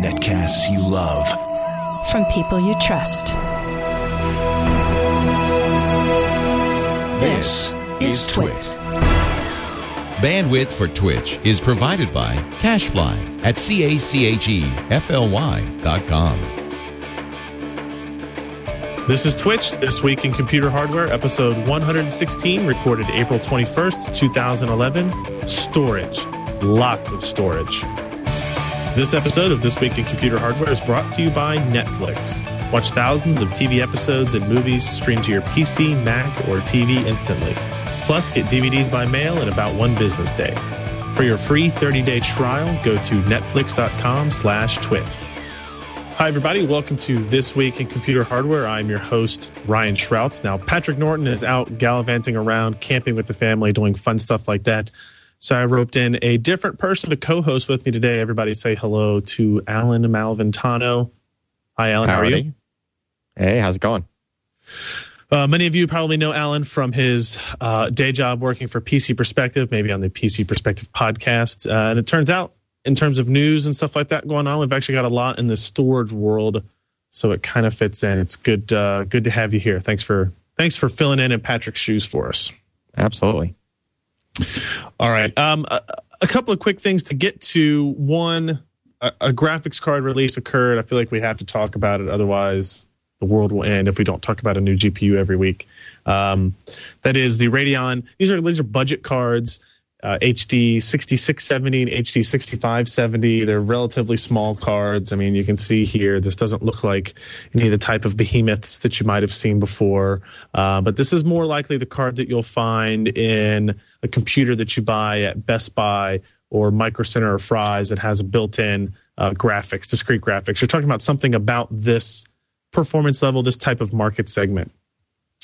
Netcasts you love. From people you trust. This is Twit. Bandwidth for Twitch is provided by CacheFly at C-A-C-H-E-F-L-Y dot com. This is Twitch, This Week in Computer Hardware, episode 116, recorded April 21st, 2011. Storage. Lots of storage. This episode of This Week in Computer Hardware is brought to you by Netflix. Watch thousands of TV episodes and movies streamed to your PC, Mac, or TV instantly. Plus, get DVDs by mail in about one business day. For your free 30-day trial, go to netflix.com slash twit. Hi, everybody. Welcome to This Week in Computer Hardware. I'm your host, Ryan Shrout. Now, Patrick Norton is out gallivanting around, camping with the family, doing fun stuff like that. So I roped in a different person to co-host with me today. Everybody say hello to Allyn Malventano. Hi, Allyn. How are you? Hey, how's it going? Uh, many of you probably know Alan from his uh, day job working for PC Perspective, maybe on the PC Perspective podcast. Uh, and it turns out, in terms of news and stuff like that going on, we've actually got a lot in the storage world, so it kind of fits in. It's good, uh, good to have you here. Thanks for thanks for filling in in Patrick's shoes for us. Absolutely. All right. Um, a, a, couple of quick things to get to. One, a, a, graphics card release occurred. I feel like we have to talk about it. Otherwise, the world will end if we don't talk about a new GPU every week. Um, that is the Radeon. These are these are budget cards. Uh, HD 6670 and HD 6570. They're relatively small cards. I mean, you can see here, this doesn't look like any of the type of behemoths that you might have seen before. Uh, but this is more likely the card that you'll find in a computer that you buy at Best Buy or Micro Center or Fry's that has a built-in uh, graphics, discrete graphics. You're talking about something about this performance level, this type of market segment.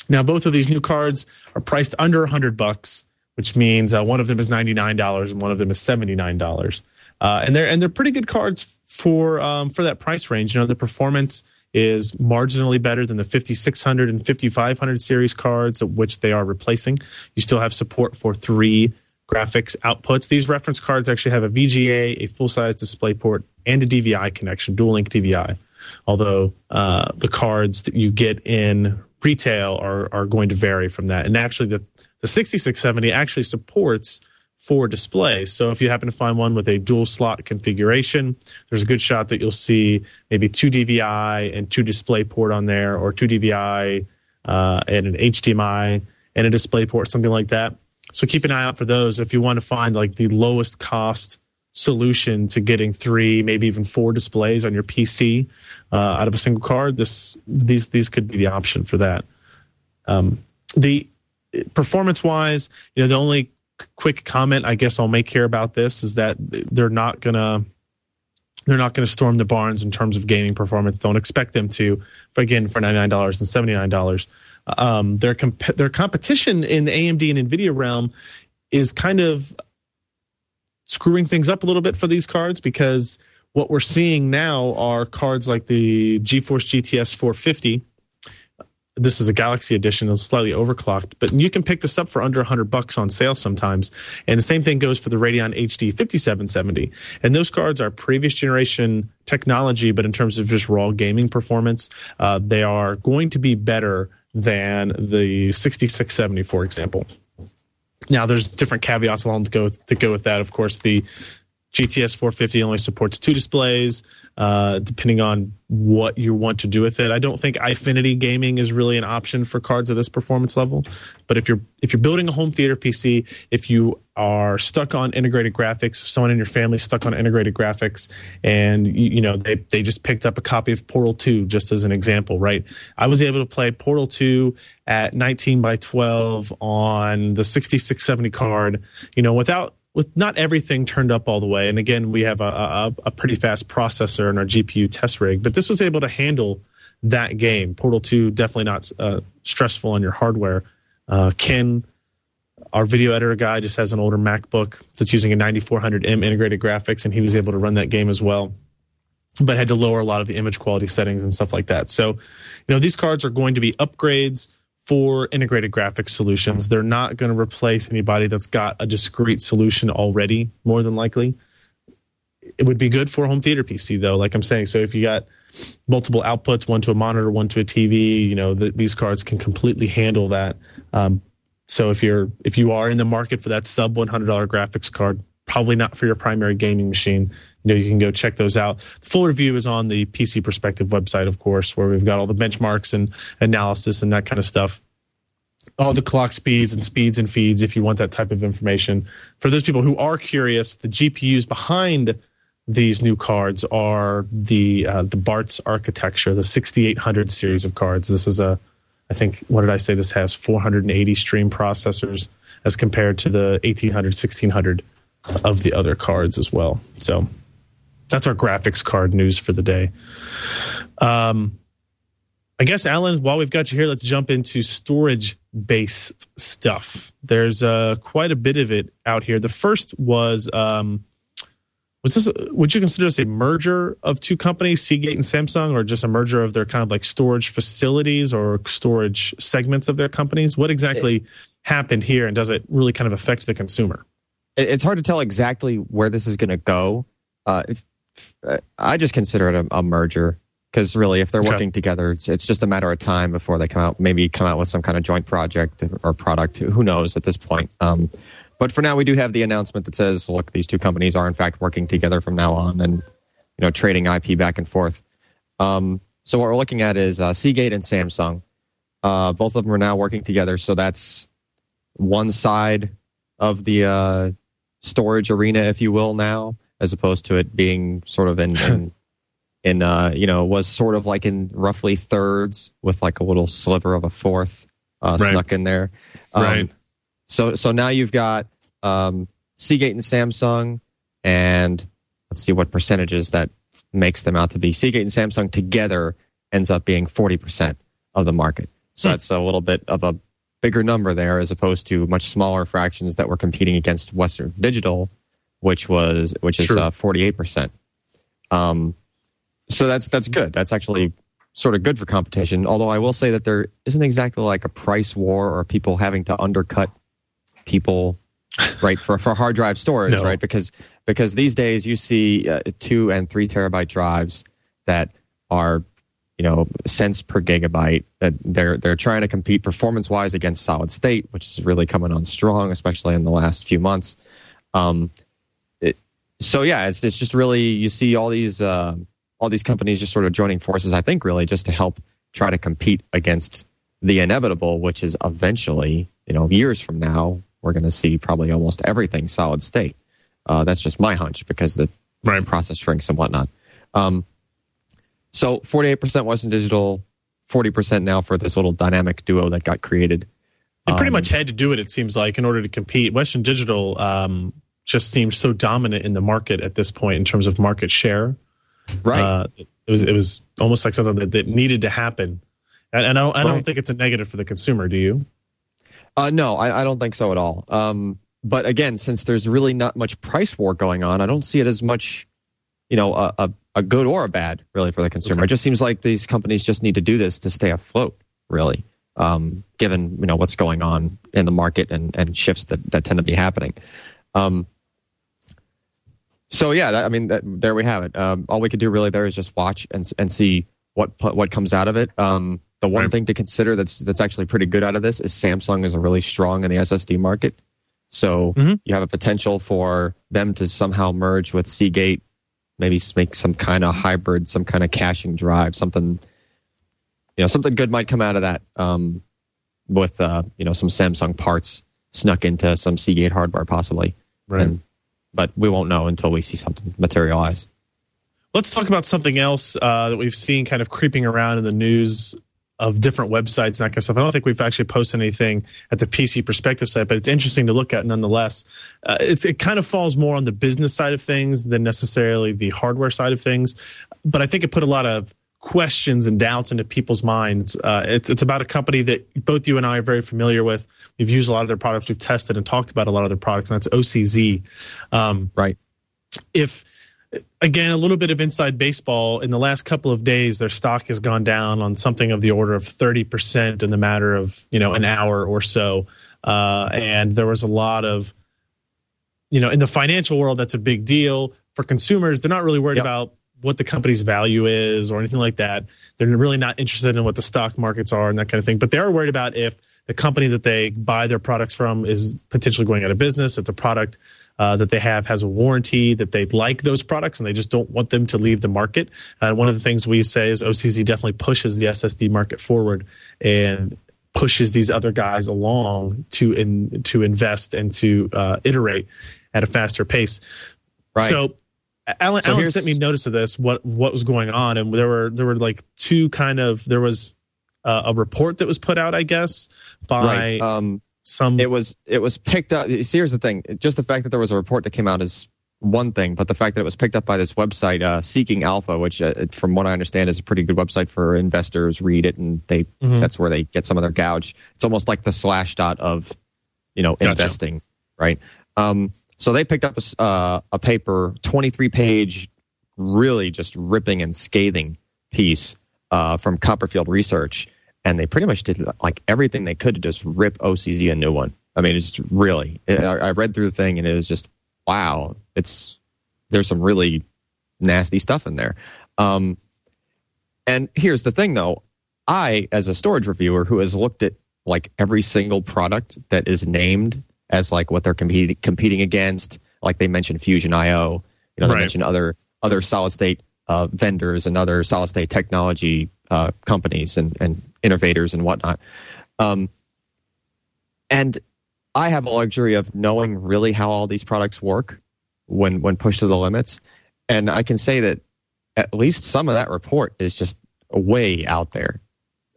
Now, both of these new cards are priced under 100 bucks, which means uh, one of them is $99 and one of them is $79. Uh, and they're and they're pretty good cards for um, for that price range. You know, the performance is marginally better than the 5600 and 5500 series cards, which they are replacing. You still have support for three graphics outputs. These reference cards actually have a VGA, a full size display port, and a DVI connection, dual link DVI. Although uh, the cards that you get in retail are, are going to vary from that. And actually, the, the 6670 actually supports four displays. So if you happen to find one with a dual slot configuration, there's a good shot that you'll see maybe two DVI and two display port on there, or two DVI uh, and an HDMI and a display port, something like that. So keep an eye out for those if you want to find like the lowest cost solution to getting three, maybe even four displays on your PC uh, out of a single card. This these these could be the option for that. Um, the performance wise, you know, the only quick comment I guess I'll make here about this is that they're not gonna they're not going to storm the barns in terms of gaming performance. Don't expect them to. For again, for ninety nine dollars and seventy nine dollars, um, their comp- their competition in the AMD and Nvidia realm is kind of screwing things up a little bit for these cards because what we're seeing now are cards like the GeForce GTS 450 this is a Galaxy edition. It's slightly overclocked, but you can pick this up for under 100 bucks on sale sometimes. And the same thing goes for the Radeon HD 5770. And those cards are previous generation technology, but in terms of just raw gaming performance, uh, they are going to be better than the 6670, for example. Now, there's different caveats along to go to go with that. Of course, the GTS 450 only supports two displays, uh, depending on what you want to do with it. I don't think Eyefinity gaming is really an option for cards of this performance level. But if you're if you're building a home theater PC, if you are stuck on integrated graphics, someone in your family stuck on integrated graphics, and you, you know they they just picked up a copy of Portal 2, just as an example, right? I was able to play Portal 2 at 19 by 12 on the 6670 card, you know, without with not everything turned up all the way. And again, we have a, a, a, pretty fast processor in our GPU test rig, but this was able to handle that game. Portal 2 definitely not uh, stressful on your hardware. Uh, Ken, our video editor guy, just has an older MacBook that's using a 9400M integrated graphics, and he was able to run that game as well. But had to lower a lot of the image quality settings and stuff like that. So, you know, these cards are going to be upgrades for integrated graphics solutions. Mm-hmm. They're not going to replace anybody that's got a discrete solution already, more than likely. it would be good for a home theater PC though. Like I'm saying, so if you got multiple outputs, one to a monitor, one to a TV, you know, the, these cards can completely handle that. Um, so if you're if you are in the market for that sub $100 graphics card, probably not for your primary gaming machine, you know, you can go check those out. The full review is on the PC Perspective website, of course, where we've got all the benchmarks and analysis and that kind of stuff all the clock speeds and speeds and feeds if you want that type of information. For those people who are curious, the GPUs behind these new cards are the uh, the Barts architecture, the 6800 series of cards. This is a, I think, what did I say? This has 480 stream processors as compared to the 1800, 1600 of the other cards as well. So that's our graphics card news for the day. Um, I guess, Allyn, while we've got you here, let's jump into storage based stuff. There's uh, quite a bit of it out here. The first was um, was this? Would you consider this a merger of two companies, Seagate and Samsung, or just a merger of their kind of like storage facilities or storage segments of their companies? What exactly it, happened here, and does it really kind of affect the consumer? It's hard to tell exactly where this is going to go. Uh, if, I just consider it a, a merger because really, if they're okay. working together, it's, it's just a matter of time before they come out, maybe come out with some kind of joint project or product. Who knows at this point? Um, but for now, we do have the announcement that says, look, these two companies are in fact working together from now on, and you know, trading IP back and forth. Um, so what we're looking at is uh, Seagate and Samsung. Uh, both of them are now working together, so that's one side of the uh, storage arena, if you will, now, as opposed to it being sort of in, in and uh, you know was sort of like in roughly thirds with like a little sliver of a fourth uh, right. snuck in there. Um, right. So so now you've got um, Seagate and Samsung, and let's see what percentages that makes them out to be. Seagate and Samsung together ends up being forty percent of the market. So hmm. that's a little bit of a bigger number there, as opposed to much smaller fractions that were competing against Western Digital, which was which is uh, forty eight percent. Um, so that's that's good. That's actually sort of good for competition. Although I will say that there isn't exactly like a price war or people having to undercut people, right? For for hard drive storage, no. right? Because because these days you see uh, two and three terabyte drives that are you know cents per gigabyte that they're they're trying to compete performance wise against solid state which is really coming on strong especially in the last few months um, so yeah it's it's just really you see all these uh, all these companies just sort of joining forces, I think, really just to help try to compete against the inevitable, which is eventually, you know, years from now, we're going to see probably almost everything solid state. Uh, that's just my hunch because the right. process shrinks and whatnot. Um, so 48% Western Digital, 40% now for this little dynamic duo that got created. They pretty um, much had to do it, it seems like, in order to compete. Western Digital um, just seems so dominant in the market at this point in terms of market share. Right. Uh, it was it was almost like something that, that needed to happen, and, and I, don't, I don't think it's a negative for the consumer. Do you? Uh, no, I, I don't think so at all. Um, but again, since there's really not much price war going on, I don't see it as much, you know, a, a, a good or a bad really for the consumer. Okay. It just seems like these companies just need to do this to stay afloat, really, um, given you know what's going on in the market and, and shifts that, that tend to be happening. Um, so yeah, that, I mean, that, there we have it. Um, all we could do really there is just watch and and see what what comes out of it. Um, the one right. thing to consider that's that's actually pretty good out of this is Samsung is really strong in the SSD market. So mm-hmm. you have a potential for them to somehow merge with Seagate, maybe make some kind of hybrid, some kind of caching drive, something. You know, something good might come out of that. Um, with uh, you know some Samsung parts snuck into some Seagate hardware, possibly. Right. And but we won't know until we see something materialize. Let's talk about something else uh, that we've seen kind of creeping around in the news of different websites and that kind of stuff. I don't think we've actually posted anything at the PC Perspective site, but it's interesting to look at nonetheless. Uh, it kind of falls more on the business side of things than necessarily the hardware side of things, but I think it put a lot of questions and doubts into people's minds. Uh, it's it's about a company that both you and I are very familiar with. We've used a lot of their products. We've tested and talked about a lot of their products, and that's OCZ. Um, right. If again a little bit of inside baseball in the last couple of days their stock has gone down on something of the order of 30% in the matter of you know an hour or so uh, and there was a lot of you know in the financial world that's a big deal for consumers, they're not really worried Yep. about what the company's value is or anything like that. They're really not interested in what the stock markets are and that kind of thing. But they are worried about if the company that they buy their products from is potentially going out of business, if the product uh, that they have has a warranty, that they like those products and they just don't want them to leave the market. Uh, one of the things we say is OCZ definitely pushes the SSD market forward and pushes these other guys along to in, to invest and to uh, iterate at a faster pace. Right. So Allyn, So Allyn sent me notice of this. What what was going on, and there were there were like two kind of there was uh, a report that was put out, I guess, by right. Um, some. it was it was picked up. See, here's the thing: just the fact that there was a report that came out is one thing, but the fact that it was picked up by this website, uh, Seeking Alpha, which, uh, from what I understand, is a pretty good website for investors. Read it, and they Mhm. that's where they get some of their gouge. It's almost like the slash dot of you know Gotcha. investing, right? Um, so they picked up a, uh, a paper, 23 page, really just ripping and scathing piece uh, from Copperfield Research, and they pretty much did like everything they could to just rip OCZ a new one. I mean, it's really. I, I read through the thing, and it was just wow. It's there's some really nasty stuff in there. Um, and here's the thing, though. I, as a storage reviewer who has looked at like every single product that is named as like what they're competing competing against, like they mentioned Fusion IO, you know, they Right. mentioned other other solid state uh, vendors and other solid state technology uh, companies and, and innovators and whatnot. Um, and I have a luxury of knowing really how all these products work when when pushed to the limits, and I can say that at least some of that report is just way out there.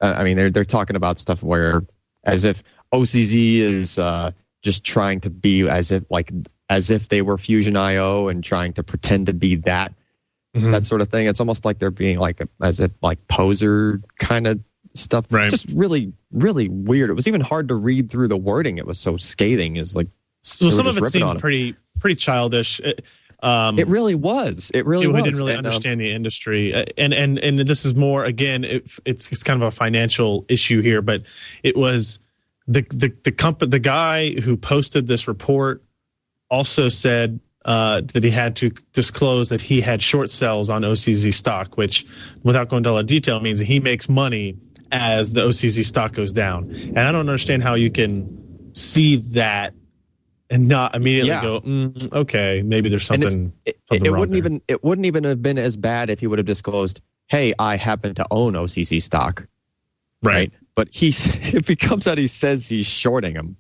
Uh, I mean, they're they're talking about stuff where as if OCZ is uh, just trying to be as if like as if they were Fusion IO and trying to pretend to be that Mhm. that sort of thing. It's almost like they're being like as if like poser kind of stuff. Right. Just really really weird. It was even hard to read through the wording. It was so scathing. Is like so some of it seemed 'em. pretty pretty childish. It, um, it really was. It really we was. didn't really And, um, understand the industry, Uh, and and and this is more again. It, it's it's kind of a financial issue here, but it was the the the company the guy who posted this report also said uh, that he had to disclose that he had short sells on OCZ stock, which, without going into a lot detail, means he makes money as the OCZ stock goes down. And I don't understand how you can see that and not immediately Yeah. go, mm, okay, maybe there's something. it, something it wouldn't there. even it wouldn't even have been as bad if he would have disclosed, "Hey, I happen to own OCZ stock." right, But he if he comes out, he says he's shorting him.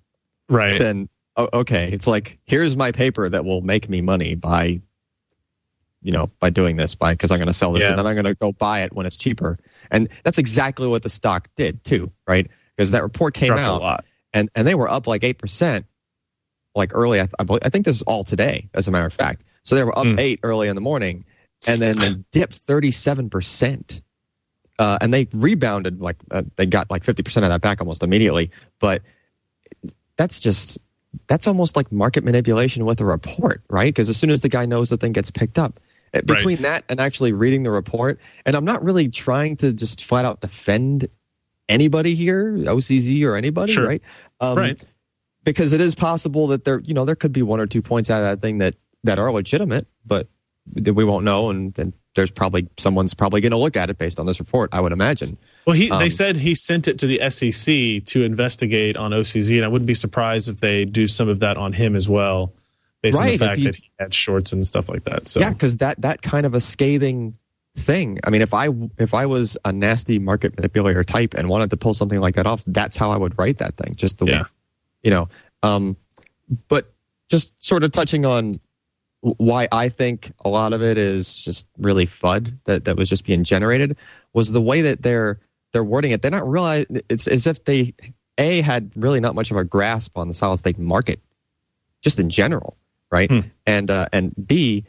right. Then okay, it's like here's my paper that will make me money by, you know, by doing this by because I'm going to sell this Yeah. and then I'm going to go buy it when it's cheaper. And that's exactly what the stock did too, right? Because that report came dropped out a lot. and and they were up like eight percent, like early. I, I, believe, I think this is all today, as a matter of fact. So they were up Mm. eight early in the morning, and then they dipped thirty seven percent, uh, and they rebounded like uh, they got like fifty percent of that back almost immediately. But that's just that's almost like market manipulation with a report, right? Because as soon as the guy knows the thing gets picked up. uh, Between that and actually reading the report, and I'm not really trying to just flat out defend anybody here, OCZ or anybody, Sure. right? Um, right. because it is possible that there, you know, there could be one or two points out of that thing that that are legitimate, but that we won't know, and, and there's probably someone's probably going to look at it based on this report, I would imagine. Well, he Um, they said he sent it to the SEC to investigate on OCZ, and I wouldn't be surprised if they do some of that on him as well, based on the fact that he had shorts and stuff like that. So Yeah, because that that kind of a scathing thing. I mean, if I if I was a nasty market manipulator type and wanted to pull something like that off, that's how I would write that thing. Just the way, Yeah. you know. Um, but just sort of touching on why I think a lot of it is just really FUD that, that was just being generated was the way that they're they're wording it. They're not realize it's as if they a had really not much of a grasp on the solid state market, just in general, right? Hmm. And uh, and b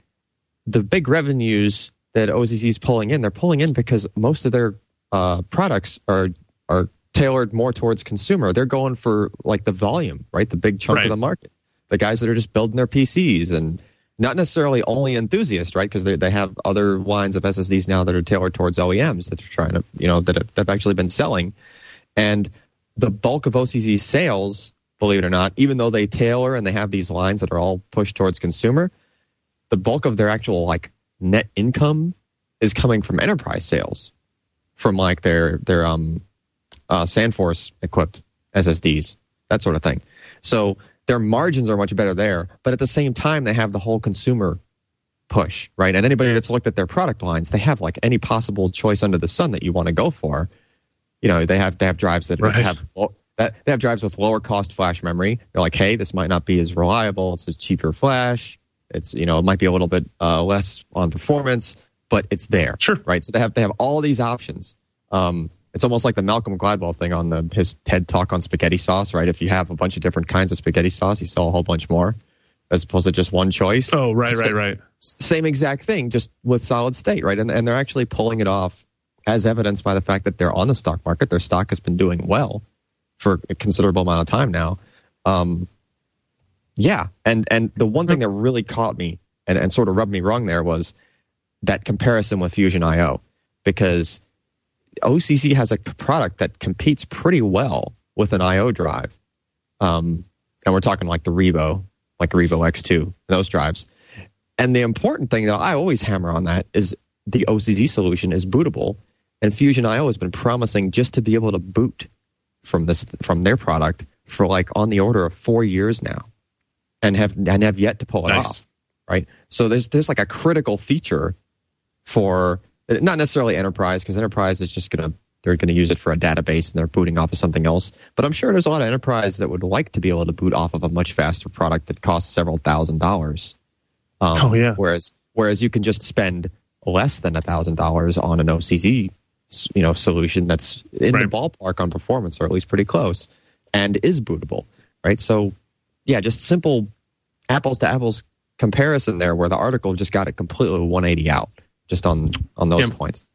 the big revenues that OCZ is pulling in, they're pulling in because most of their uh, products are are tailored more towards consumer. They're going for like the volume, right? The big chunk Right. of the market. The guys that are just building their PCs and not necessarily only enthusiasts, right? Because they, they have other lines of SSDs now that are tailored towards OEMs that are trying to, you know, that have, that have actually been selling. And the bulk of OCZ's sales, believe it or not, even though they tailor and they have these lines that are all pushed towards consumer, the bulk of their actual like net income is coming from enterprise sales, from like their their um uh, SandForce equipped SSDs, that sort of thing. So their margins are much better there, but at the same time, they have the whole consumer push, right? And anybody that's looked at their product lines, they have like any possible choice under the sun that you want to go for. You know, they have they have drives that Right. have that they have drives with lower cost flash memory. They're like, hey, this might not be as reliable. It's a cheaper flash. It's you know, it might be a little bit uh, less on performance, but it's there, Sure. right? So they have they have all these options. Um, it's almost like the Malcolm Gladwell thing on the his TED talk on spaghetti sauce, right? If you have a bunch of different kinds of spaghetti sauce, you sell a whole bunch more, as opposed to just one choice. Oh, right, right, right. same exact thing, just with solid state, right? And, and they're actually pulling it off as evidenced by the fact that they're on the stock market. Their stock has been doing well for a considerable amount of time now. Um, yeah. And, and the one thing that really caught me and, and sort of rubbed me wrong there was that comparison with Fusion IO because OCZ has a product that competes pretty well with an IO drive. Um, and we're talking like the Revo, like Revo X2, those drives. And the important thing that I always hammer on that is the OCZ solution is bootable, and Fusion IO has been promising just to be able to boot from this from their product for like on the order of four years now, and have and have yet to pull it Nice. off. Right. So there's there's like a critical feature for not necessarily enterprise because enterprise is just gonna they're gonna use it for a database and they're booting off of something else. But I'm sure there's a lot of enterprise that would like to be able to boot off of a much faster product that costs several thousand dollars. Um, Oh, yeah. Whereas whereas you can just spend less than a thousand dollars on an OCZ you know solution that's in Right. the ballpark on performance or at least pretty close and is bootable. Right. So yeah, just simple apples to apples comparison there where the article just got it completely 180 out just on on those Yeah. points.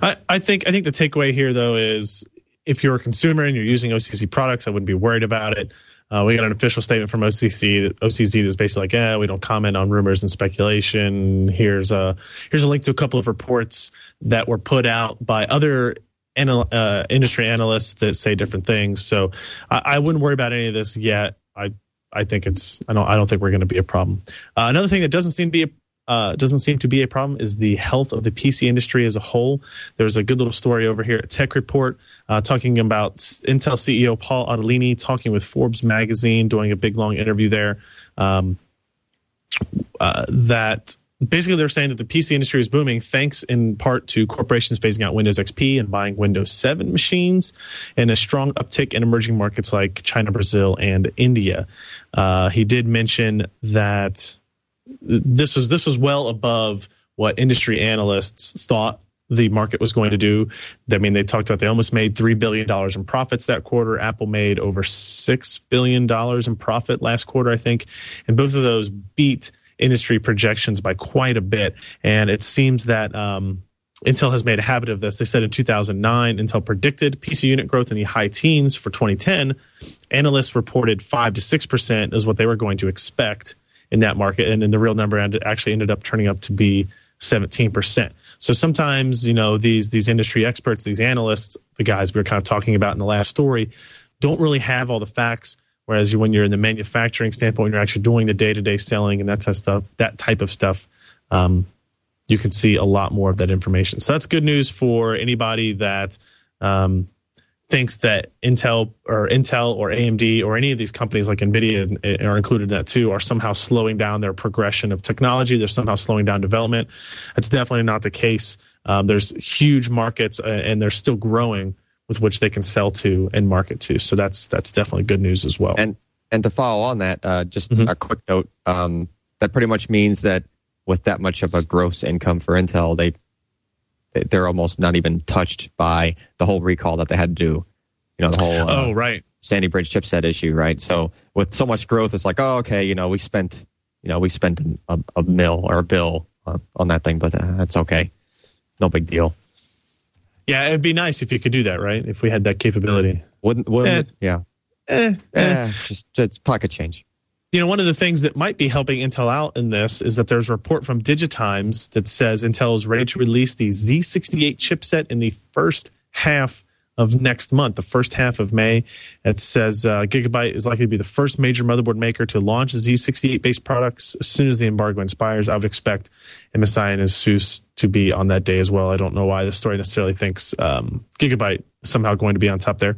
I, I think I think the takeaway here though is if you're a consumer and you're using OCZ products, I wouldn't be worried about it. Uh, we got an official statement from OCZ. that- OCZ that's basically like, yeah, we don't comment on rumors and speculation. Here's a here's a link to a couple of reports that were put out by other anal- uh, industry analysts that say different things. So I, I wouldn't worry about any of this yet. I I think it's I don't I don't think we're going to be a problem. Uh, another thing that doesn't seem to be a uh, doesn't seem to be a problem is the health of the PC industry as a whole. There's a good little story over here at Tech Report uh, talking about Intel CEO Paul Otellini talking with Forbes magazine, doing a big long interview there. Um, uh, that basically they're saying that the PC industry is booming thanks in part to corporations phasing out Windows XP and buying Windows 7 machines and a strong uptick in emerging markets like China, Brazil, and India. Uh, he did mention that this was this was well above what industry analysts thought the market was going to do. I mean, they talked about they almost made three billion dollars in profits that quarter. Apple made over six billion dollars in profit last quarter, I think, and both of those beat industry projections by quite a bit. And it seems that um, Intel has made a habit of this. They said in 2009, Intel predicted PC unit growth in the high teens for 2010. Analysts reported five to six percent is what they were going to expect in that market, and, and the real number actually ended up turning up to be 17%. So sometimes, you know, these these industry experts, these analysts, the guys we were kind of talking about in the last story, don't really have all the facts. Whereas when you're in the manufacturing standpoint, you're actually doing the day to day selling and that type of stuff, that type of stuff, um, you can see a lot more of that information. So that's good news for anybody that um, thinks that Intel or Intel or AMD or any of these companies like Nvidia are included in that too are somehow slowing down their progression of technology. They're somehow slowing down development. That's definitely not the case. Um, there's huge markets uh, and they're still growing with which they can sell to and market to. So that's that's definitely good news as well. And and to follow on that, uh, just Mhm. a quick note. Um, that pretty much means that with that much of a gross income for Intel, they- they're almost not even touched by the whole recall that they had to do. You know, the whole uh, oh right, Sandy Bridge chipset issue, right? So with so much growth, it's like, oh, okay, you know, we spent, you know, we spent a, a mill or a bill on, on that thing, but uh, that's okay, no big deal. yeah, it'd be nice if you could do that, right? If we had that capability. Wouldn't, wouldn't yeah, Eh, eh. eh, just just pocket change. You know, one of the things that might be helping Intel out in this is that there's a report from Digitimes that says Intel is ready to release the Z68 chipset in the first half of next month, the first half of May. It says uh, Gigabyte is likely to be the first major motherboard maker to launch Z68 based products as soon as the embargo expires. I would expect MSI and ASUS to be on that day as well. I don't know why the story necessarily thinks um, Gigabyte somehow going to be on top there.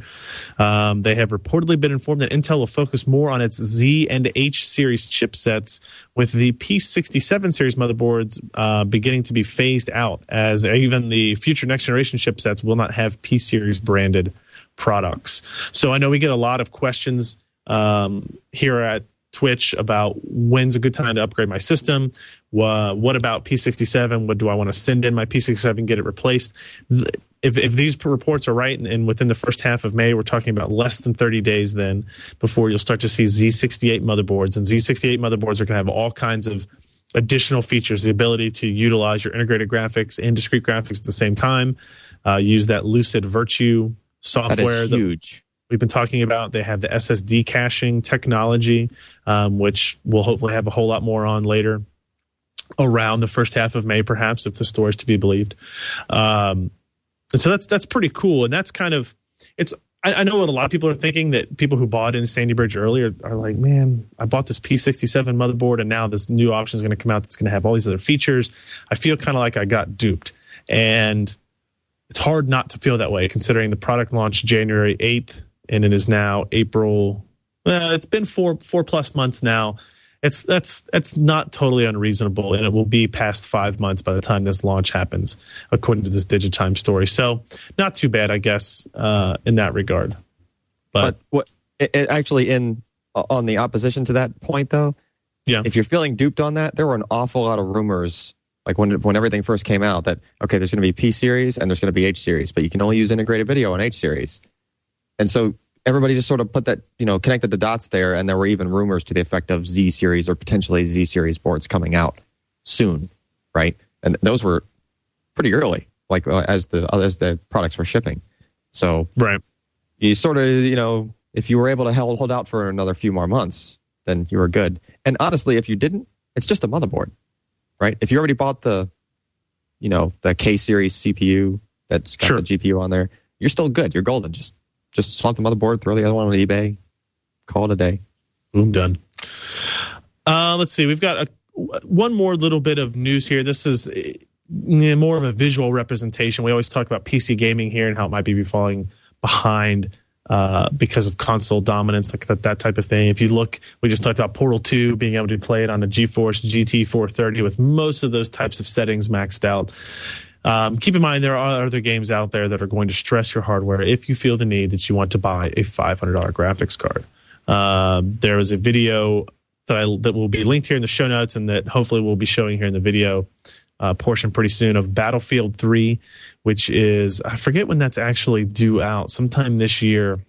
Um, they have reportedly been informed that Intel will focus more on its Z and H series chipsets, with the P67 series motherboards uh, beginning to be phased out, as even the future next generation chipsets will not have P series branded products. So I know we get a lot of questions um, here at Twitch about when's a good time to upgrade my system. Uh, what about P67? What do I want to send in my P67, get it replaced? If, if these reports are right, and, and, within the first half of May, we're talking about less than 30 days then before you'll start to see Z68 motherboards. And Z68 motherboards are going to have all kinds of additional features the ability to utilize your integrated graphics and discrete graphics at the same time, uh, use that Lucid Virtu software. That is huge we've been talking about. They have the SSD caching technology, um, which we'll hopefully have a whole lot more on later around the first half of May, perhaps, if the story is to be believed. Um, and so that's that's pretty cool, and that's kind of it's. I, I, know what a lot of people are thinking that people who bought in Sandy Bridge earlier are like, man, I bought this P67 motherboard, and now this new option is going to come out that's going to have all these other features. I feel kind of like I got duped, and it's hard not to feel that way considering the product launched January 8th and it is now April. Well, it's been four four plus months now. It's that's that's not totally unreasonable, and it will be past five months by the time this launch happens, according to this Digitime story. So, not too bad, I guess, uh, in that regard. But, but what it actually in on the opposition to that point, though, yeah, if you're feeling duped on that, there were an awful lot of rumors like when when everything first came out that okay, there's going to be P series and there's going to be H series, but you can only use integrated video on H series. And so everybody just sort of put that, you know, connected the dots there. And there were even rumors to the effect of Z series or potentially Z series boards coming out soon, right? And those were pretty early, like uh, as the as the products were shipping. So right, you sort of, you know, if you were able to hold, hold out for another few more months, then you were good. And honestly, if you didn't, it's just a motherboard, right? If you already bought the, you know, the K series CPU that's got sure. the GPU on there, you're still good. You're golden. Just just swap the motherboard, throw the other one on eBay, call it a day. Boom, done. Uh, let's see. We've got a, one more little bit of news here. This is more of a visual representation. We always talk about PC gaming here and how it might be falling behind uh, because of console dominance, like that, that type of thing. If you look, we just talked about Portal 2 being able to play it on a GeForce GT 430 with most of those types of settings maxed out. Um, keep in mind there are other games out there that are going to stress your hardware if you feel the need that you want to buy a $500 graphics card. Uh, there is a video that I, that will be linked here in the show notes and that hopefully we'll be showing here in the video uh, portion pretty soon of Battlefield 3, which is I forget when that's actually due out, sometime this year.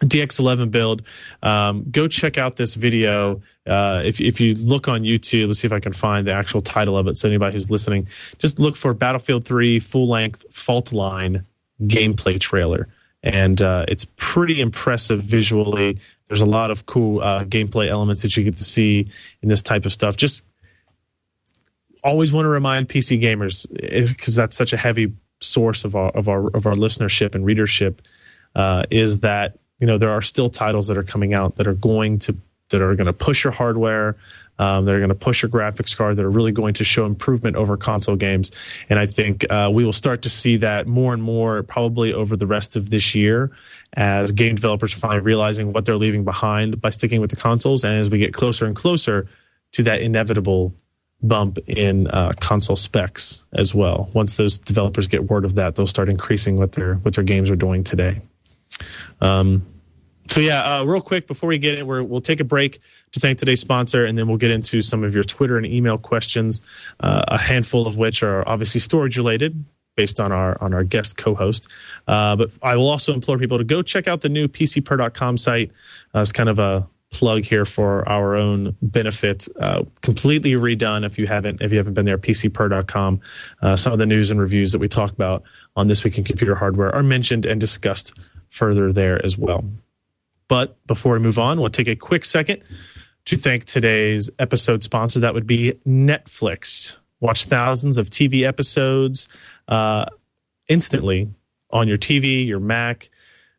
DX11 build. Um, go check out this video. Uh, if, if you look on YouTube, let's see if I can find the actual title of it. So anybody who's listening, just look for Battlefield 3 full length fault line gameplay trailer. And uh, it's pretty impressive visually. There's a lot of cool uh, gameplay elements that you get to see in this type of stuff. Just always want to remind PC gamers, because that's such a heavy source of our of our of our listenership and readership, uh, is that you know there are still titles that are coming out that are going to that are going to push your hardware um, that are going to push your graphics card that are really going to show improvement over console games. And i think uh, we will start to see that more and more probably over the rest of this year as game developers are finally realizing what they're leaving behind by sticking with the consoles and as we get closer and closer to that inevitable bump in uh, console specs as well. Once those developers get word of that they'll start increasing what their what their games are doing today. Um, so yeah, uh, real quick before we get in, we will take a break to thank today's sponsor, and then we'll get into some of your Twitter and email questions. Uh, a handful of which are obviously storage related, based on our on our guest co-host. Uh, but I will also implore people to go check out the new PCPer.com site. Uh, it's kind of a plug here for our own benefit. Uh, completely redone if you haven't if you haven't been there. PCPer.com. Uh, some of the news and reviews that we talk about on this week in computer hardware are mentioned and discussed further there as well. But before we move on, we'll take a quick second to thank today's episode sponsor. That would be Netflix. Watch thousands of TV episodes uh, instantly on your TV, your Mac,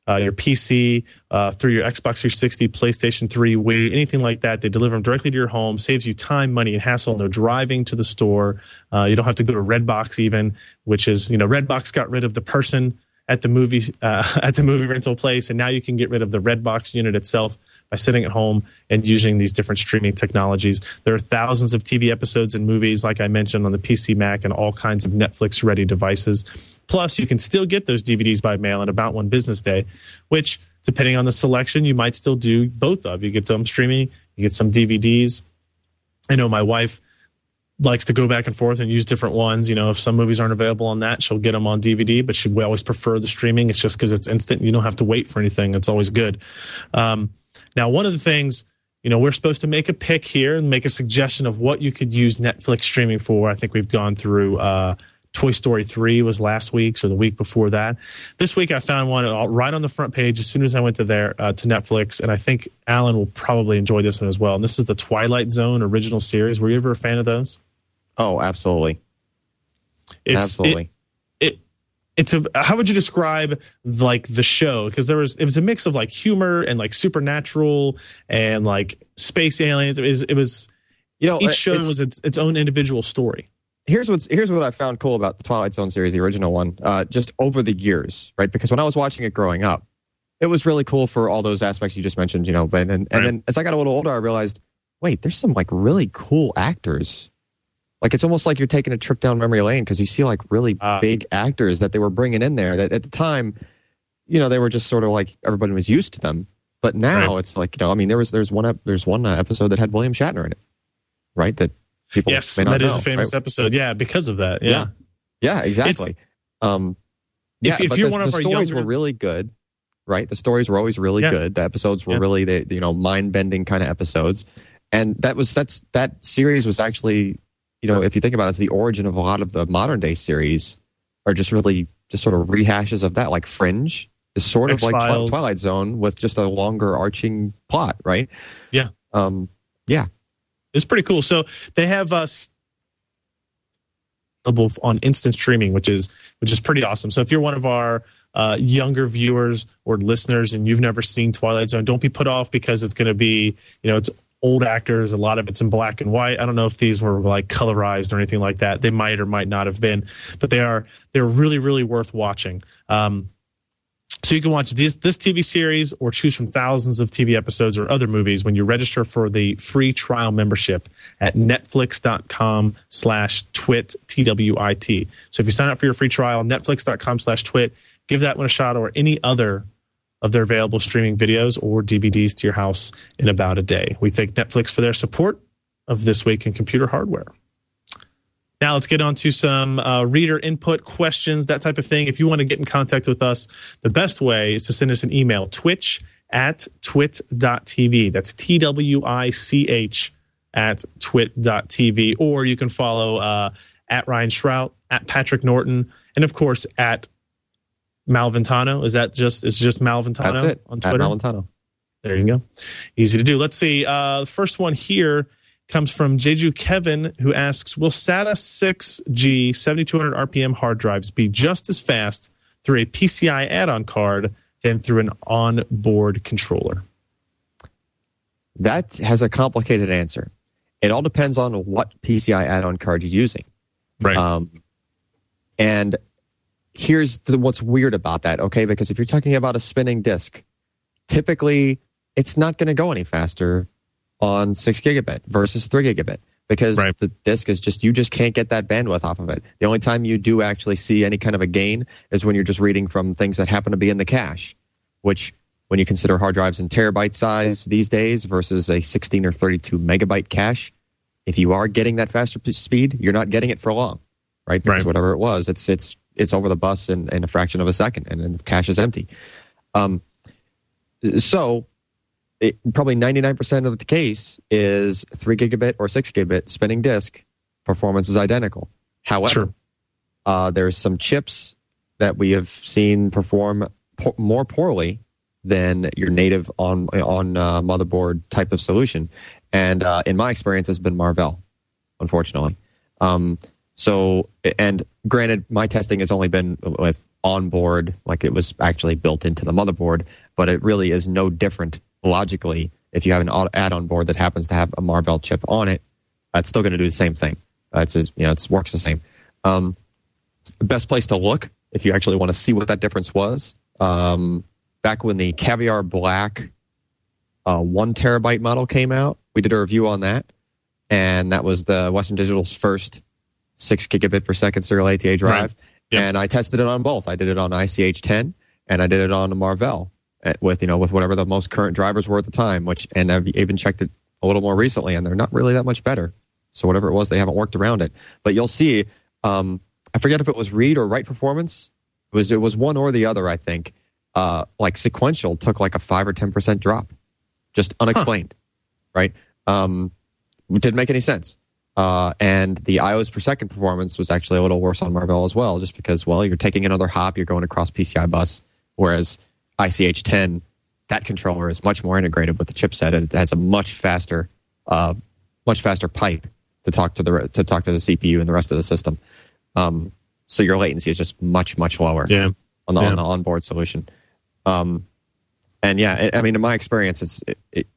uh, your PC, uh, through your Xbox 360, PlayStation 3, Wii, anything like that. They deliver them directly to your home, saves you time, money, and hassle. No driving to the store. Uh, you don't have to go to Redbox even, which is you know Redbox got rid of the person at the movie uh, at the movie rental place, and now you can get rid of the red box unit itself by sitting at home and using these different streaming technologies. There are thousands of TV episodes and movies, like I mentioned, on the PC, Mac, and all kinds of Netflix ready devices. Plus, you can still get those DVDs by mail in about one business day, which, depending on the selection, you might still do both of. You get some streaming, you get some DVDs. I know my wife likes to go back and forth and use different ones. You know, if some movies aren't available on that, she'll get them on DVD, but she will always prefer the streaming. It's just because it's instant. You don't have to wait for anything. It's always good. Um, now, one of the things, you know, we're supposed to make a pick here and make a suggestion of what you could use Netflix streaming for. I think we've gone through uh, Toy Story 3 was last week, so the week before that. This week I found one right on the front page as soon as I went to there uh, to Netflix, and I think Allyn will probably enjoy this one as well. And this is the Twilight Zone original series. Were you ever a fan of those? Oh, absolutely. It's, absolutely. It, it, it's a how would you describe like the show because there was it was a mix of like humor and like supernatural and like space aliens it was, it was you know each show was its, its own individual story here's what's here's what i found cool about the twilight zone series the original one uh, just over the years right because when i was watching it growing up it was really cool for all those aspects you just mentioned you know and then, and right. then as i got a little older i realized wait there's some like really cool actors like it's almost like you're taking a trip down memory lane because you see like really uh, big actors that they were bringing in there that at the time, you know, they were just sort of like everybody was used to them. But now right. it's like you know, I mean, there was there's one there's one uh, episode that had William Shatner in it, right? That people yes, that know, a famous right? episode. Yeah, because of that. Yeah, yeah, yeah exactly. um, yeah, if, if you're the, one the of our stories younger... were really good, right? The stories were always really Yeah. good. The episodes were Yeah. really the you know mind bending kind of episodes, and that was that's that series was actually you know if you think about it, it's the origin of a lot of the modern day series are just really just sort of rehashes of that, like Fringe is sort of like X-Files. Twilight Zone with just a longer arching plot, right? Yeah. Um. Yeah. It's pretty cool. So they have us on instant streaming, which is which is pretty awesome. So if you're one of our uh, younger viewers or listeners and you've never seen Twilight Zone, don't be put off because it's going to be you know it's old actors. A lot of it's in black and white. I don't know if these were like colorized or anything like that. They might or might not have been, but they are they're really really worth watching. Um, so you can watch this this TV series or choose from thousands of TV episodes or other movies when you register for the free trial membership at netflix.com slash twit T-W-I-T. So if you sign up for your free trial, netflix.com slash twit, give that one a shot or any other of their available streaming videos or DVDs to your house in about a day. We thank Netflix for their support of This Week in Computer Hardware. Now let's get on to some uh, reader input questions, that type of thing. If you want to get in contact with us, the best way is to send us an email, twitch at twit.tv. That's T W I C H at twit.tv. Or you can follow uh, at Ryan Shrout, at Patrick Norton, and of course at Malventano. Is that just, is just Malventano That's it. on Twitter? At? Malventano. There you go. Easy to do. Let's see. Uh, the first one here comes from Jeju Kevin, who asks Will SATA 6G 7200 RPM hard drives be just as fast through a PCI add on card than through an on-board controller? That has a complicated answer. It all depends on what PCI add-on card you're using. Right. Um, and here's the, what's weird about that, okay? Because if you're talking about a spinning disk, typically it's not going to go any faster on six gigabit versus three gigabit because Right. the disk is just you just can't get that bandwidth off of it. The only time you do actually see any kind of a gain is when you're just reading from things that happen to be in the cache, which when you consider hard drives in terabyte size these days versus a 16 or 32 megabyte cache, if you are getting that faster speed, you're not getting it for long, right? Because Right. whatever it was, it's it's it's over the bus in, in a fraction of a second, and the cache is empty. Um, so it, probably 99% of the case is 3 gigabit or 6 gigabit spinning disk performance is identical however Sure. uh, there's some chips that we have seen perform po- more poorly than your native on on uh, motherboard type of solution and uh, in my experience it's been marvell unfortunately um, So, and granted, my testing has only been with onboard, like it was actually built into the motherboard, but it really is no different logically if you have an add-on board that happens to have a Marvell chip on it. It's still going to do the same thing. It's you know it works the same. Um, best place to look if you actually want to see what that difference was. Um, back when the Caviar Black uh, one terabyte model came out, we did a review on that, and that was the Western Digital's first six gigabit per second serial ATA drive. Right. Yep. And I tested it on both. I did it on ICH 10 and I did it on a Marvell eh, with you know with whatever the most current drivers were at the time. Which and I've even checked it a little more recently, and they're not really that much better. So whatever it was, they haven't worked around it. But you'll see. Um, I forget if it was read or write performance. It was it was one or the other. I think. Uh, like sequential took like a five or ten percent drop, just unexplained, huh. right? Um, didn't make any sense. Uh, and the IOs per second performance was actually a little worse on Marvell as well, just because, well, you're taking another hop, you're going across PCI bus, whereas ICH 10, that controller is much more integrated with the chipset. and It has a much faster, uh, much faster pipe to talk to the to talk to the CPU and the rest of the system. Um, so your latency is just much much lower yeah. on the yeah. on the onboard solution. Um, and yeah, I mean, in my experience, it's it, it,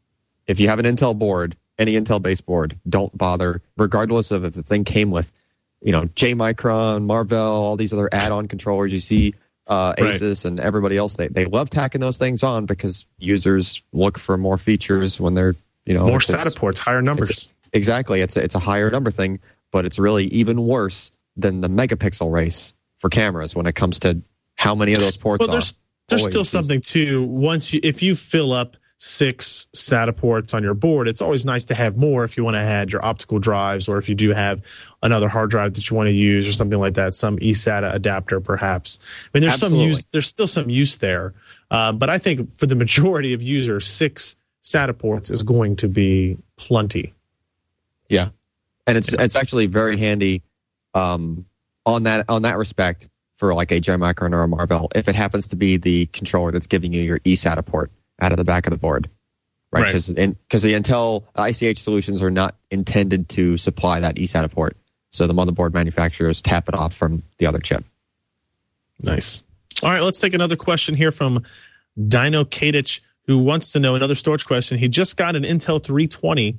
if you have an Intel board any Intel based board. Don't bother, regardless of if the thing came with, you know, JMicron, Marvell, all these other add on controllers. You see uh, Asus right. and everybody else, they, they love tacking those things on because users look for more features when they're, you know, more SATA ports, higher numbers. It's, exactly. It's a, it's a higher number thing, but it's really even worse than the megapixel race for cameras when it comes to how many of those ports well, there's, There's still something too. Once you, if you fill up six SATA ports on your board, it's always nice to have more if you want to add your optical drives or if you do have another hard drive that you want to use or something like that, some eSATA adapter perhaps. I mean, there's Absolutely. some use, there's still some use there. Uh, but I think for the majority of users, six SATA ports is going to be plenty. Yeah. And it's, yeah. it's actually very handy um, on that, on that respect for like a JMicron or a Marvell if it happens to be the controller that's giving you your eSATA port out of the back of the board, right? Because right. because the Intel ICH solutions are not intended to supply that eSATA port, so the motherboard manufacturers tap it off from the other chip. Nice. All right, let's take another question here from Dino Kadich, who wants to know another storage question. He just got an Intel 320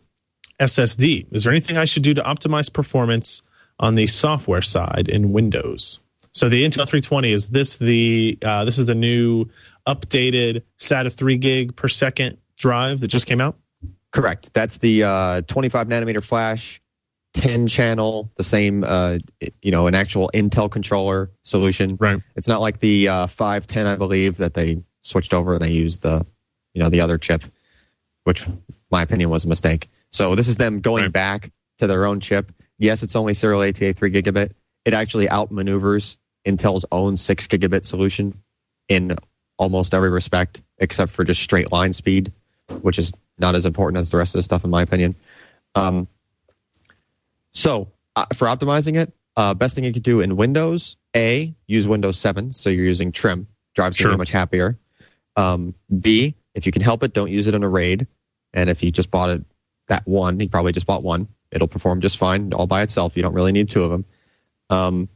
SSD. Is there anything I should do to optimize performance on the software side in Windows? So the Intel 320 is this the uh, this is the new updated SATA 3 gig per second drive that just came out? Correct. That's the uh, 25 nanometer flash, 10 channel, the same, uh, you know, an actual Intel controller solution. Right. It's not like the uh, 510, I believe, that they switched over and they used the, you know, the other chip, which my opinion was a mistake. So this is them going right. back to their own chip. Yes, it's only serial ATA 3 gigabit. It actually outmaneuvers Intel's own 6 gigabit solution in almost every respect except for just straight line speed, which is not as important as the rest of the stuff in my opinion. Um, so uh, for optimizing it, uh, best thing you could do in Windows, A, use Windows 7, so you're using trim, drives sure. you much happier. Um, B, if you can help it, don't use it in a RAID. And if you just bought it that one, you probably just bought one, it'll perform just fine all by itself. You don't really need two of them. Um,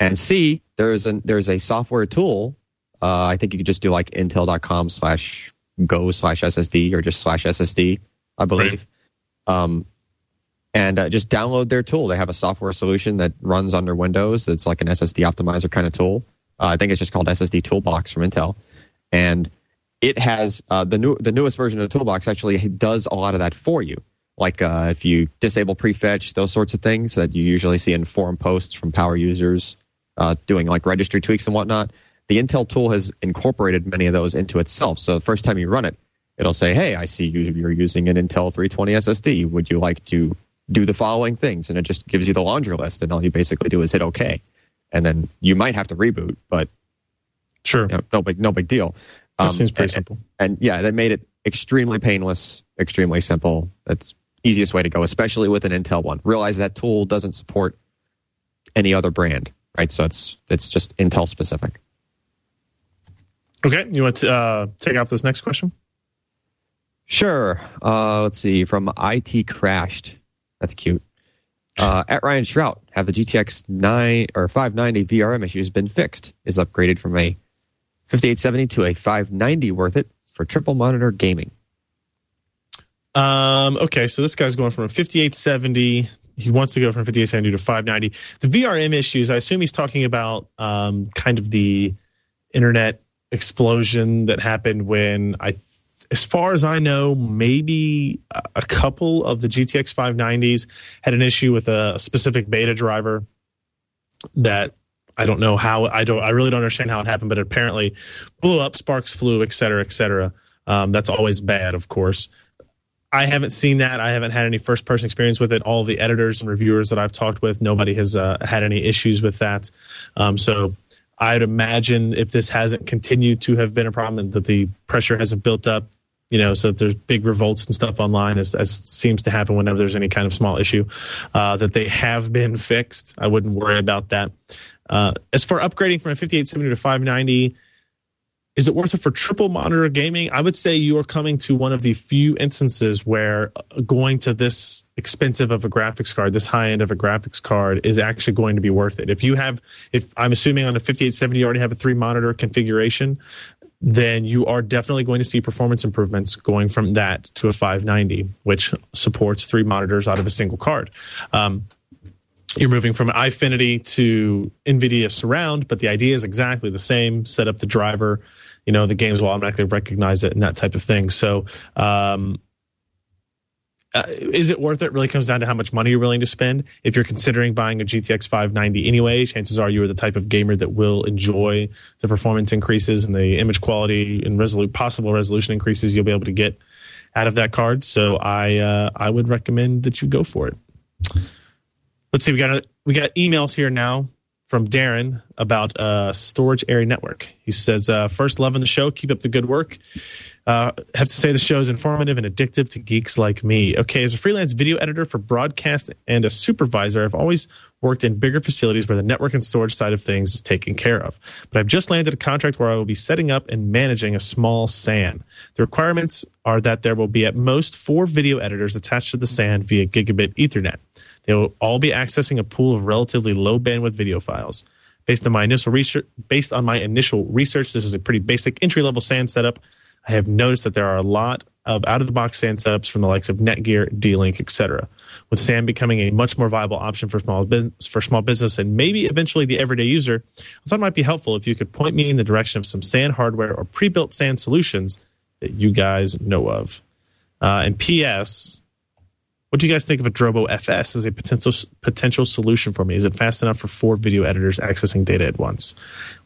and C, there's a there's a software tool uh, I think you could just do like intel.com slash go slash SSD or just slash SSD, I believe. Right. Um, and uh, just download their tool. They have a software solution that runs under Windows. It's like an SSD optimizer kind of tool. Uh, I think it's just called SSD Toolbox from Intel, and it has uh, the new the newest version of the Toolbox actually does a lot of that for you. Like uh, if you disable prefetch, those sorts of things that you usually see in forum posts from power users uh, doing like registry tweaks and whatnot the Intel tool has incorporated many of those into itself. So the first time you run it, it'll say, "Hey, I see you, you're using an Intel 320 SSD. Would you like to do the following things?" And it just gives you the laundry list, and all you basically do is hit OK, and then you might have to reboot, but sure, you know, no big no big deal. That um, seems pretty and, simple. And, and yeah, that made it extremely painless, extremely simple. That's easiest way to go, especially with an Intel one. Realize that tool doesn't support any other brand, right? So it's it's just Intel specific. Okay, you want to uh, take off this next question? Sure. Uh, let's see. From IT crashed. That's cute. Uh, at Ryan Shrout, have the GTX 9 or 590 VRM issues been fixed? Is upgraded from a 5870 to a 590 worth it for triple monitor gaming? Um, okay, so this guy's going from a 5870. He wants to go from 5870 to 590. The VRM issues, I assume he's talking about um, kind of the internet explosion that happened when I, as far as I know, maybe a couple of the GTX 590s had an issue with a specific beta driver that I don't know how I don't I really don't understand how it happened, but it apparently blew up, sparks flew, et cetera, et cetera. Um, that's always bad, of course. I haven't seen that. I haven't had any first person experience with it. All the editors and reviewers that I've talked with, nobody has uh, had any issues with that. Um, so I'd imagine if this hasn't continued to have been a problem and that the pressure hasn't built up, you know, so that there's big revolts and stuff online, as, as seems to happen whenever there's any kind of small issue, uh, that they have been fixed. I wouldn't worry about that. Uh, as for upgrading from a 5870 to 590, is it worth it for triple monitor gaming? I would say you are coming to one of the few instances where going to this expensive of a graphics card, this high end of a graphics card, is actually going to be worth it. If you have, if I'm assuming on a 5870 you already have a three monitor configuration, then you are definitely going to see performance improvements going from that to a 590, which supports three monitors out of a single card. Um, you're moving from an Eyefinity to NVIDIA Surround, but the idea is exactly the same. Set up the driver, you know, the games will automatically recognize it and that type of thing. So, um, uh, is it worth it? Really comes down to how much money you're willing to spend. If you're considering buying a GTX 590 anyway, chances are you are the type of gamer that will enjoy the performance increases and the image quality and resolu- possible resolution increases you'll be able to get out of that card. So I uh, I would recommend that you go for it. Let's see, we got a, we got emails here now from Darren about uh, storage area network. He says, uh, first, loving the show. Keep up the good work. Uh, have to say the show is informative and addictive to geeks like me. Okay, as a freelance video editor for broadcast and a supervisor, I've always worked in bigger facilities where the network and storage side of things is taken care of. But I've just landed a contract where I will be setting up and managing a small SAN. The requirements are that there will be at most four video editors attached to the SAN via gigabit Ethernet. They will all be accessing a pool of relatively low bandwidth video files. Based on my initial research, based on my initial research, this is a pretty basic entry level SAN setup. I have noticed that there are a lot of out of the box SAN setups from the likes of Netgear, D-Link, etc. With SAN becoming a much more viable option for small business, for small business, and maybe eventually the everyday user, I thought it might be helpful if you could point me in the direction of some SAN hardware or pre-built SAN solutions that you guys know of. Uh, and P.S. What do you guys think of a Drobo FS as a potential potential solution for me? Is it fast enough for four video editors accessing data at once?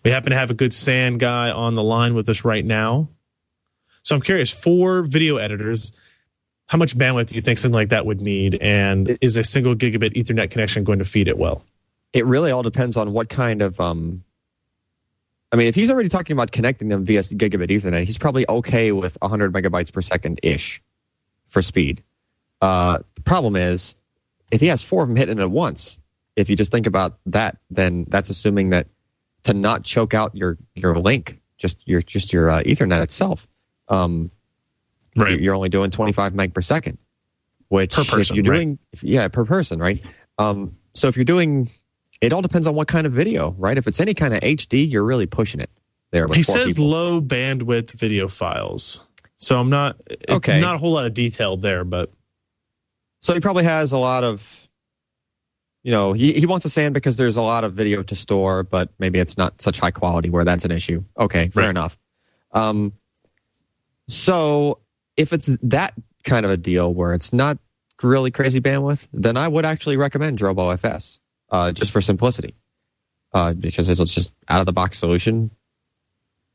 We happen to have a good SAN guy on the line with us right now. So I'm curious, four video editors, how much bandwidth do you think something like that would need? And is a single gigabit Ethernet connection going to feed it well? It really all depends on what kind of. Um, I mean, if he's already talking about connecting them via gigabit Ethernet, he's probably okay with 100 megabytes per second ish for speed. Uh, the problem is, if he has four of them hitting at once, if you just think about that, then that's assuming that to not choke out your your link, just your just your uh, Ethernet itself, um, Right. you're only doing 25 meg per second, which Per person, if you're right. if, yeah, per person, right? Um, so if you're doing, it all depends on what kind of video, right? If it's any kind of HD, you're really pushing it there. He says people. low bandwidth video files. So I'm not Okay. not a whole lot of detail there, but So he probably has a lot of, you know, he, he wants a SAN because there's a lot of video to store, but maybe it's not such high quality where that's an issue. Okay, fair Right. enough. Um, so if it's that kind of a deal where it's not really crazy bandwidth, then I would actually recommend Drobo FS uh, just for simplicity uh, because it's just out of the box solution.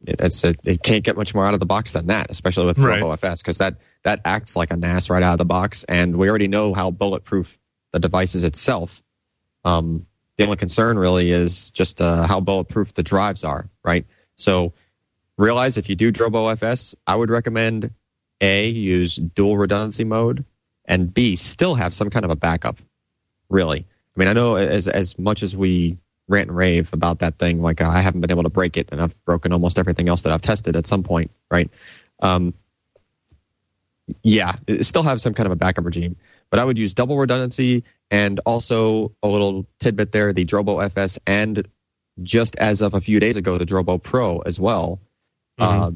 It- It's a, it can't get much more out of the box than that, especially with Right. Drobo FS because that that acts like a NAS right out of the box, and we already know how bulletproof the device is itself. Um, the only concern really is just uh, how bulletproof the drives are, right? So realize if you do Drobo FS, I would recommend A, use dual redundancy mode, and B, still have some kind of a backup. Really. I mean, I know as as much as we rant and rave about that thing, like uh, I haven't been able to break it, and I've broken almost everything else that I've tested at some point, right? Um, yeah, still have some kind of a backup regime, but I would use double redundancy and also a little tidbit there: the Drobo FS and just as of a few days ago, the Drobo Pro as well uh,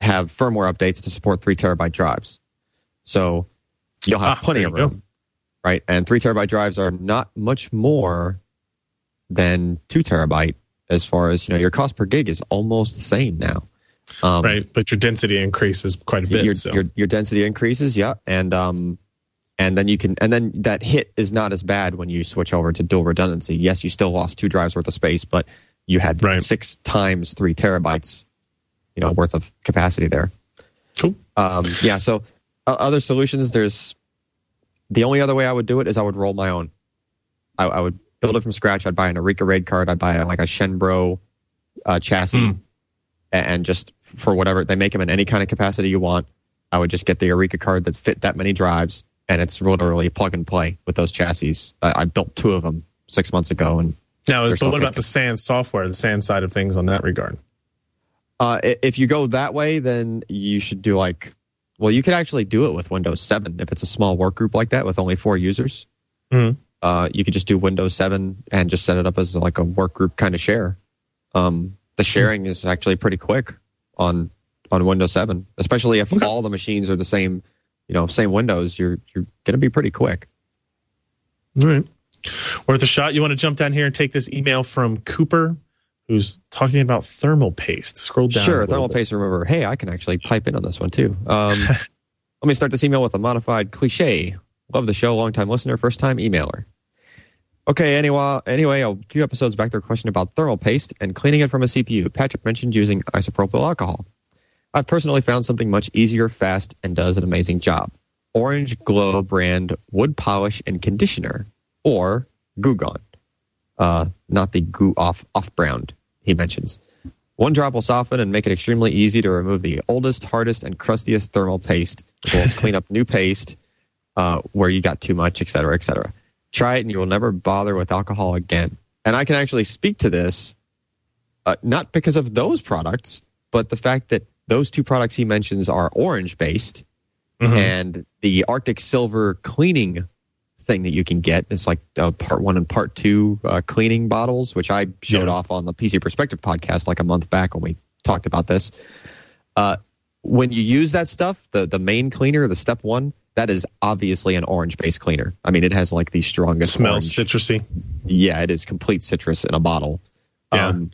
have firmware updates to support three terabyte drives. So you'll have Ah, plenty of you go. room, right? And three terabyte drives are not much more than two terabyte as far as you know. Your cost per gig is almost the same now. Um, right, but your density increases quite a bit. your, so. your your density increases, yeah, and um, and then you can, and then that hit is not as bad when you switch over to dual redundancy. Yes, you still lost two drives worth of space, but you had Right. six times three terabytes, you know, worth of capacity there. cool. Um, yeah. So uh, other solutions, there's the only other way I would do it is I would roll my own. I, I would build it from scratch. I'd buy an Areca Raid card. I'd buy like a Chenbro uh, chassis, a- and just for whatever they make them in any kind of capacity you want. I would just get the Areca card that fit that many drives, and it's literally plug and play with those chassis. I, I built two of them six months ago, and Now, but what about the SAN software, the SAN side of things on that regard? Uh, if you go that way, then you should do like, well, you could actually do it with Windows 7 if it's a small work group like that with only four users. Mhm. Uh, you could just do Windows 7 and just set it up as like a work group kind of share. Um, the sharing is actually pretty quick on on Windows 7, especially if Okay. all the machines are the same, you know, same Windows. You're you're going to be pretty quick. All right. Worth a shot. You want to jump down here and take this email from Cooper, who's talking about thermal paste. Scroll down. Sure, thermal bit. paste. Remember, hey, I can actually pipe in on this one too. Um, let me start this email with a modified cliche. Love the show, long time listener, first time emailer. Okay, anyway, anyway, a few episodes back, there a question about thermal paste and cleaning it from a CPU. Patrick mentioned using isopropyl alcohol. I've personally found something much easier, fast, and does an amazing job. Orange Glo brand wood polish and conditioner, or Goo Gone. Uh, not the Goo Off Off brand he mentions. One drop will soften and make it extremely easy to remove the oldest, hardest, and crustiest thermal paste, as clean up new paste uh, where you got too much, et cetera, et cetera. Try it and you will never bother with alcohol again. And I can actually speak to this, uh, not because of those products, but the fact that those two products he mentions are orange based Mhm. and the Arctic Silver cleaning thing that you can get is like uh, part one and part two uh, cleaning bottles, which I showed Yeah. off on the PC Perspective podcast like a month back when we talked about this. Uh, when you use that stuff, the the main cleaner, the step one, that is obviously an orange based cleaner. I mean, it has like the strongest It Smells orange. citrusy. Yeah, it is complete citrus in a bottle. Yeah. Um,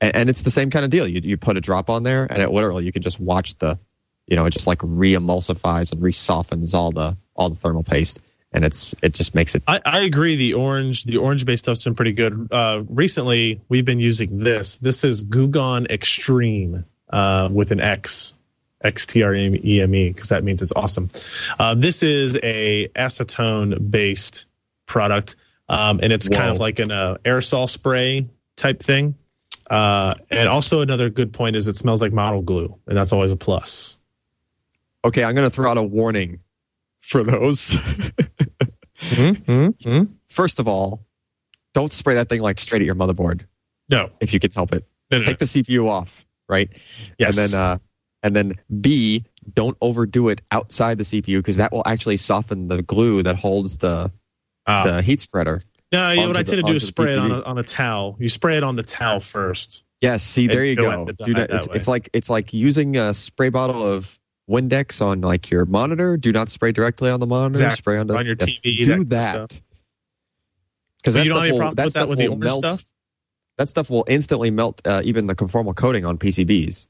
and, and it's the same kind of deal. You you put a drop on there, and it literally you can just watch the, you know, it just like re-emulsifies and re-softens all the all the thermal paste, and it's it just makes it. I, I agree. The orange, the orange based stuff's been pretty good. Uh, recently, we've been using this. This is Goo Gone Extreme uh, with an X, X T R E M E, because that means it's awesome. Uh, this is a acetone based product, um, and it's kind of like an uh, aerosol spray type thing. Uh, and also another good point is it smells like model glue, and that's always a plus. Okay, I'm going to throw out a warning for those. Mm-hmm. First of all, don't spray that thing like straight at your motherboard No, if you can help it. no, no, no. Take the CPU off, right? Yes. And then, uh, and then B, don't overdo it outside the CPU because that will actually soften the glue that holds the Ah. the heat spreader. No, what I the- tend to do is spray it on a, on a towel. You spray it on the towel first. Yes, see, there you go. Do not, it's, it's like it's like using a spray bottle of Windex on like your monitor. Do not spray directly on the monitor. Exactly. Spray on, the, On your yes, TV, Do that. Because So that you don't stuff have any will, that stuff with the orange melt. stuff? That stuff will instantly melt uh, even the conformal coating on PCBs.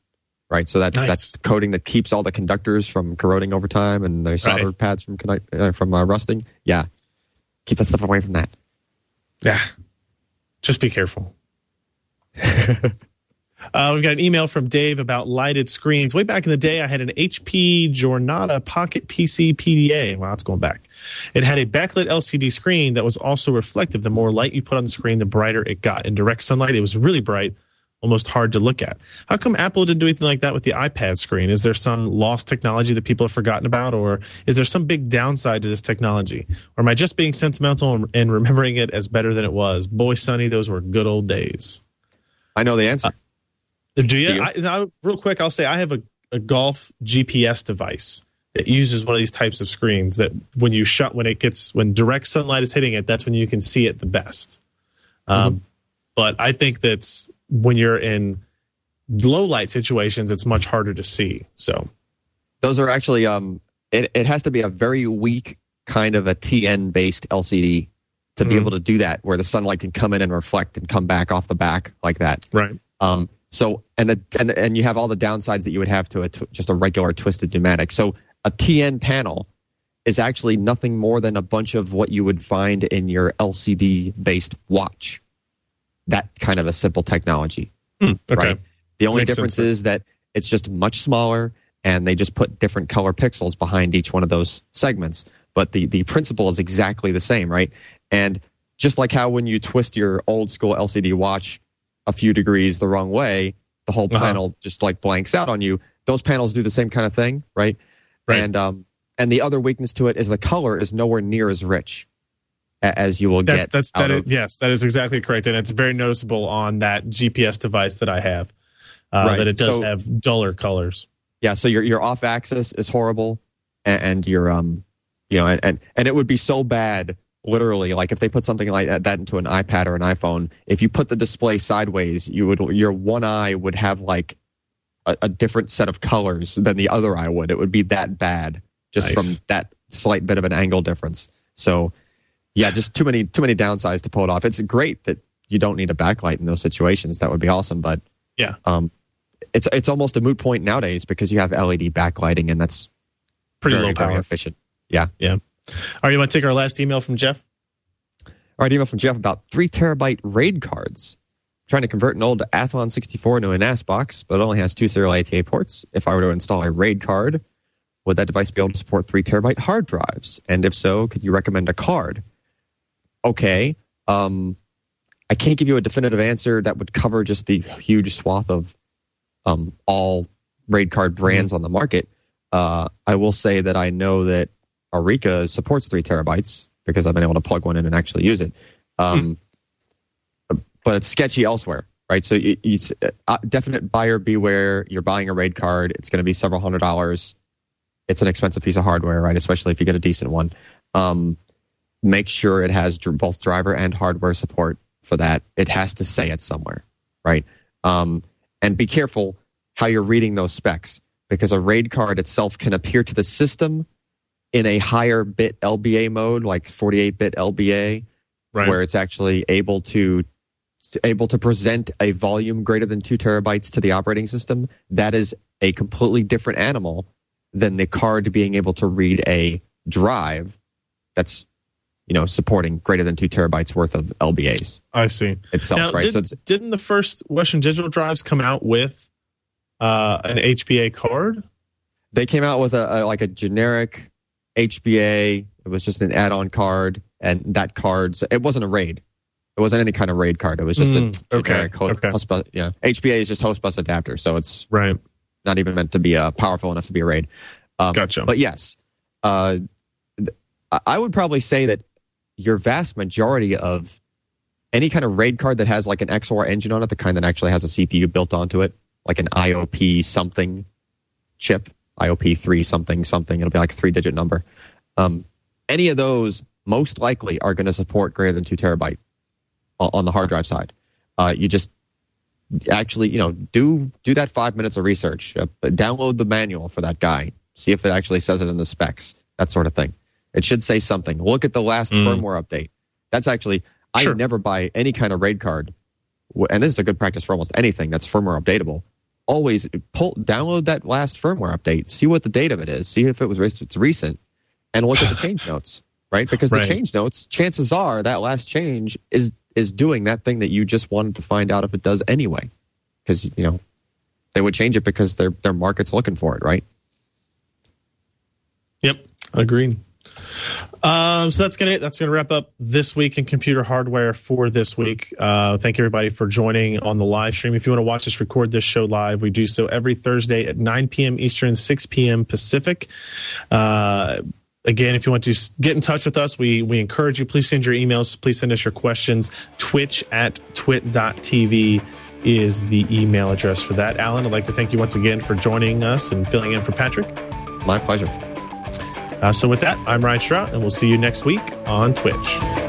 Right, so that Nice. that's the coating that keeps all the conductors from corroding over time and the solder pads from conduct, uh, from uh, rusting. Yeah, keep that stuff away from that. Yeah. Just be careful. uh, we've got an email from Dave about lighted screens. Way back in the day, I had an HP Jornada Pocket PC PDA. Wow, it's going back. It had a backlit LCD screen that was also reflective. The more light you put on the screen, the brighter it got. In direct sunlight, it was really bright, almost hard to look at. How come Apple didn't do anything like that with the iPad screen? Is there some lost technology that people have forgotten about, or is there some big downside to this technology? Or am I just being sentimental and, remembering it as better than it was? Boy, Sonny, those were good old days. I know the answer. Do you? Do you? I, I, real quick, I'll say I have a, a golf GPS device that uses one of these types of screens that when you shut when it gets when direct sunlight is hitting it, that's when you can see it the best. Um, but I think that's when you're in low light situations, it's much harder to see. So Those are actually um, it, it has to be a very weak kind of a TN based LCD to be Mhm. able to do that, where the sunlight can come in and reflect and come back off the back like that. right, Um, so and the, and and you have all the downsides that you would have to a tw- just a regular twisted nematic. So a TN panel is actually nothing more than a bunch of what you would find in your LCD based watch. That kind of a simple technology. okay, Right? The only Makes difference sense. is that it's just much smaller and they just put different color pixels behind each one of those segments. But the, the principle is exactly the same, right? And just like how when you twist your old school LCD watch a few degrees the wrong way, the whole Uh-huh. panel just like blanks out on you. Those panels do the same kind of thing, right? Right. And um, and the other weakness to it is the color is nowhere near as rich as you will That's get. that's that. of- yes, that is exactly correct, and it's very noticeable on that GPS device that I have. Uh, Right. That it does So- have duller colors. yeah so your your off axis is horrible and, and your um you know and, and and it would be so bad literally like if they put something like that, that into an ipad or an iphone if you put the display sideways you would your one eye would have like a, a different set of colors than the other eye would it would be that bad just Nice. from that slight bit of an angle difference so yeah just too many too many downsides to pull it off it's great that you don't need a backlight in those situations that would be awesome but Yeah. um it's it's almost a moot point nowadays because you have LED backlighting and that's Pretty very, low power. efficient. Yeah. Yeah. All right, you want to take our last email from Jeff? All right, email from Jeff about three terabyte RAID cards. trying to convert an old Athlon 64 into a NAS box, but it only has two serial ATA ports. If I were to install a RAID card, would that device be able to support three terabyte hard drives? And if so, could you recommend a card? Okay. Um, I can't give you a definitive answer that would cover just the huge swath of um, all RAID card brands on the market. Uh, I will say that I know that Areca supports three terabytes because I've been able to plug one in and actually use it. Um, But it's sketchy elsewhere, right? So you, you, uh, definite buyer beware. You're buying a RAID card. It's going to be several hundred dollars. It's an expensive piece of hardware, right? Especially if you get a decent one. Um, make sure it has both driver and hardware support for that. It has to say it somewhere, right? Um, and be careful how you're reading those specs because a RAID card itself can appear to the system in a higher bit LBA mode, like 48 bit LBA, Right. where it's actually able to able to present a volume greater than two terabytes to the operating system. That is a completely different animal than the card being able to read a drive that's you know supporting greater than two terabytes worth of LBAs I see. itself, Now, right? did, so it's, didn't the first Western Digital drives come out with uh, an HBA card? they came out with a, a like a generic HBA. It was just an add-on card, and that card's it wasn't a RAID. It wasn't any kind of RAID card. It was just Mm, a okay, generic ho- okay. host bus. Yeah, HBA is just host bus adapter, so it's Right. not even meant to be uh, powerful enough to be a RAID. Um, Gotcha. But yes, uh, th- I would probably say that your vast majority of any kind of RAID card that has like an XOR engine on it, the kind that actually has a CPU built onto it, like an IOP something chip, IOP three something something, it'll be like a three digit number. Um, any of those most likely are going to support greater than two terabyte on the hard drive side. Uh, you just actually, you know, do do that five minutes of research. Uh, download the manual for that guy. See if it actually says it in the specs. That sort of thing. It should say something. Look at the last Mm. firmware update. That's actually I Sure. never buy any kind of RAID card, and this is a good practice for almost anything that's firmware updatable. Always pull download that last firmware update. See what the date of it is. See if it was it's recent, and look at the change notes. Right, because Right. the change notes, chances are that last change is is doing that thing that you just wanted to find out if it does anyway. Because you know they would change it because their their market's looking for it, right? Yep, agreed. Um, so that's gonna that's gonna wrap up this week in computer hardware for this week. Uh, thank you everybody for joining on the live stream. If you want to watch us record this show live, we do so every Thursday at 9 p.m. Eastern, 6 p.m. Pacific. Uh, again, if you want to get in touch with us, we we encourage you. Please send your emails. Please send us your questions. Twitch at twit.tv is the email address for that. Allyn, I'd like to thank you once again for joining us and filling in for Patrick. My pleasure. Uh, so with that, I'm Ryan Shrout, and we'll see you next week on Twitch.